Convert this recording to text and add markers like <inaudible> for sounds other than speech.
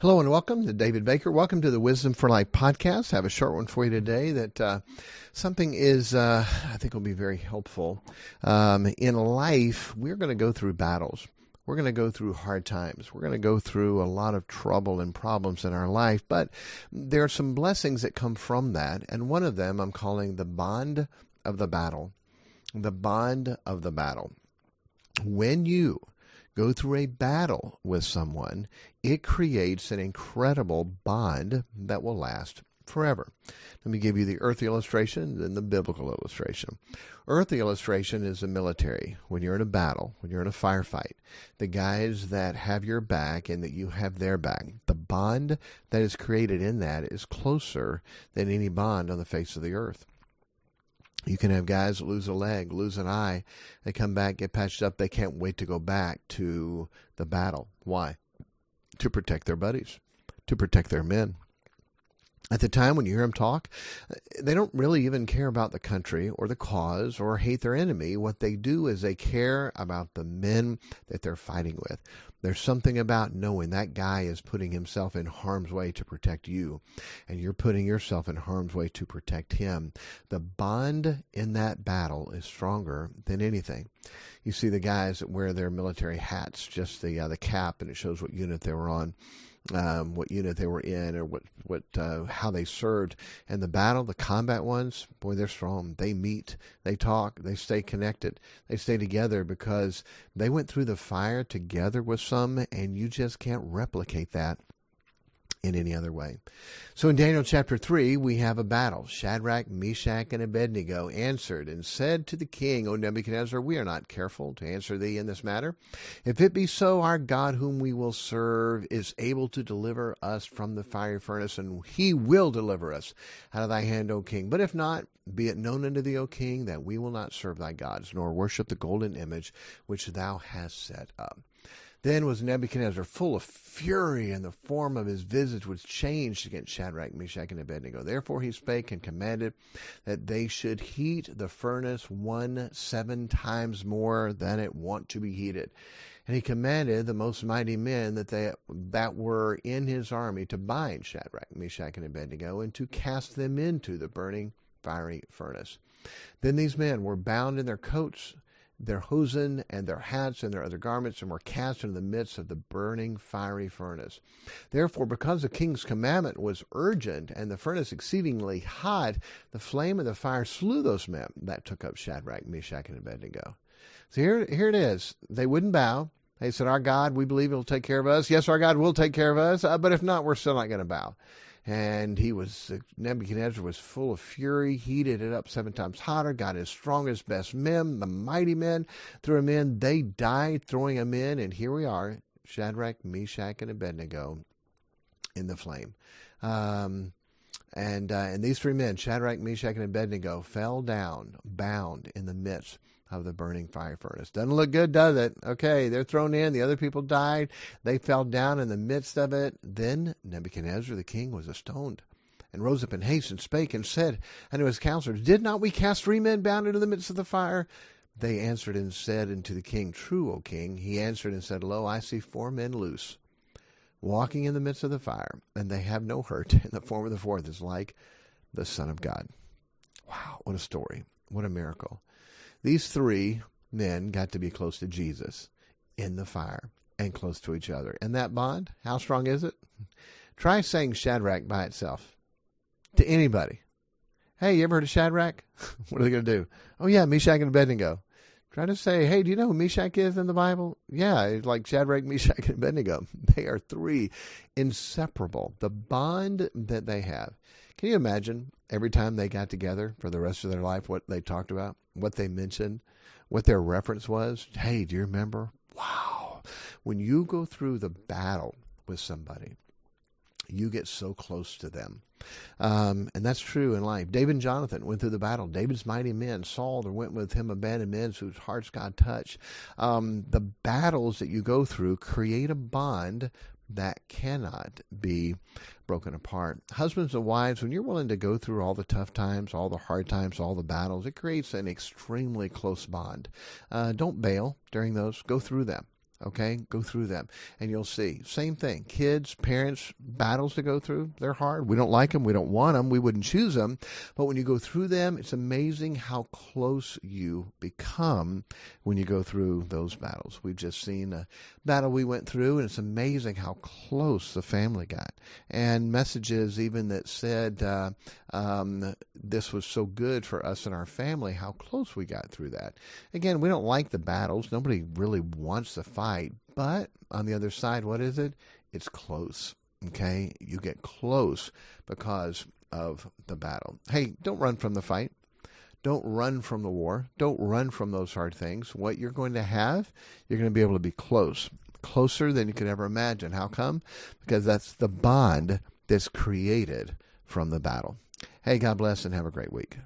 Hello and welcome to David Baker. Welcome to the Wisdom for Life podcast. I have a short one for you today that uh, something is, uh, I think, will be very helpful. Um, in life, we're going to go through battles. We're going to go through hard times. We're going to go through a lot of trouble and problems in our life, but there are some blessings that come from that. And one of them I'm calling the bond of the battle. The bond of the battle. When you go through a battle with someone, it creates an incredible bond that will last forever. Let me give you the earth illustration, then the biblical illustration. Earth illustration is the military. When you're in a battle, when you're in a firefight, the guys that have your back and that you have their back, the bond that is created in that is closer than any bond on the face of the earth. You can have guys lose a leg, lose an eye. They come back, get patched up. They can't wait to go back to the battle. Why? To protect their buddies, to protect their men. At the time when you hear them talk, they don't really even care about the country or the cause or hate their enemy. What they do is they care about the men that they're fighting with. There's something about knowing that guy is putting himself in harm's way to protect you, and you're putting yourself in harm's way to protect him. The bond in that battle is stronger than anything. You see the guys that wear their military hats, just the uh, the cap, and it shows what unit they were on um, what unit they were in or what what uh, how they served. And the battle, the combat ones, boy, they're strong. They meet, they talk, they stay connected, they stay together because they went through the fire together with some, and you just can't replicate that in any other way. So in Daniel chapter 3, we have a battle. Shadrach, Meshach, and Abednego answered and said to the king, O Nebuchadnezzar, we are not careful to answer thee in this matter. If it be so, our God whom we will serve is able to deliver us from the fiery furnace, and he will deliver us out of thy hand, O king. But if not, be it known unto thee, O king, that we will not serve thy gods, nor worship the golden image which thou hast set up. Then was Nebuchadnezzar full of fury, and the form of his visage was changed against Shadrach, Meshach, and Abednego. Therefore he spake and commanded that they should heat the furnace one seven times more than it wont to be heated. And he commanded the most mighty men that they that were in his army to bind Shadrach, Meshach, and Abednego, and to cast them into the burning fiery furnace. Then these men were bound in their coats their hosen and their hats and their other garments and were cast into the midst of the burning fiery furnace. Therefore, because the king's commandment was urgent and the furnace exceedingly hot, the flame of the fire slew those men that took up Shadrach, Meshach, and Abednego. So here, here it is. They wouldn't bow. They said, Our God, we believe He'll take care of us. Yes, our God will take care of us, uh, but if not, we're still not going to bow and he was Nebuchadnezzar was full of fury, heated it up seven times hotter, got his strongest, best men, the mighty men, threw him in. They died throwing him in, and here we are, Shadrach, Meshach, and Abednego in the flame. Um, and uh, and these three men, Shadrach, Meshach, and Abednego, fell down, bound in the midst of the burning fire furnace. Doesn't look good, does it? Okay, they're thrown in. The other people died. They fell down in the midst of it. Then Nebuchadnezzar the king was astoned and rose up in haste and spake and said unto his counselors, Did not we cast three men bound into the midst of the fire? They answered and said unto the king, True, O king. He answered and said, Lo, I see four men loose, walking in the midst of the fire, and they have no hurt. <laughs> And the form of the fourth is like the Son of God. Wow, what a story. What a miracle. These three men got to be close to Jesus in the fire and close to each other. And that bond, how strong is it? Try saying Shadrach by itself to anybody. Hey, you ever heard of Shadrach? <laughs> what are they going to do? Oh, yeah, Meshach and Abednego. Try to say, hey, do you know who Meshach is in the Bible? Yeah, like Shadrach, <laughs> Meshach, and Abednego. <laughs> They are three inseparable. The bond that they have. Can you imagine every time they got together for the rest of their life what they talked about? what they mentioned, what their reference was. Hey, do you remember? Wow. When you go through the battle with somebody, you get so close to them. Um, and that's true in life. David and Jonathan went through the battle. David's mighty men. Saul, there went with him abandoned men whose hearts God touched. Um, the battles that you go through create a bond that cannot be broken apart. Husbands and wives, when you're willing to go through all the tough times, all the hard times, all the battles, it creates an extremely close bond. Uh, don't bail during those, go through them. Okay, go through them and you'll see. Same thing. Kids, parents, battles to go through. They're hard. We don't like them. We don't want them. We wouldn't choose them. But when you go through them, it's amazing how close you become when you go through those battles. We've just seen a battle we went through, and it's amazing how close the family got. And messages even that said, uh, um, this was so good for us and our family, how close we got through that. Again, we don't like the battles. Nobody really wants to fight. But on the other side, what is it? It's close. Okay? You get close because of the battle. Hey, don't run from the fight. Don't run from the war. Don't run from those hard things. What you're going to have, you're going to be able to be close, closer than you could ever imagine. How come? Because that's the bond that's created from the battle. Hey, God bless and have a great week.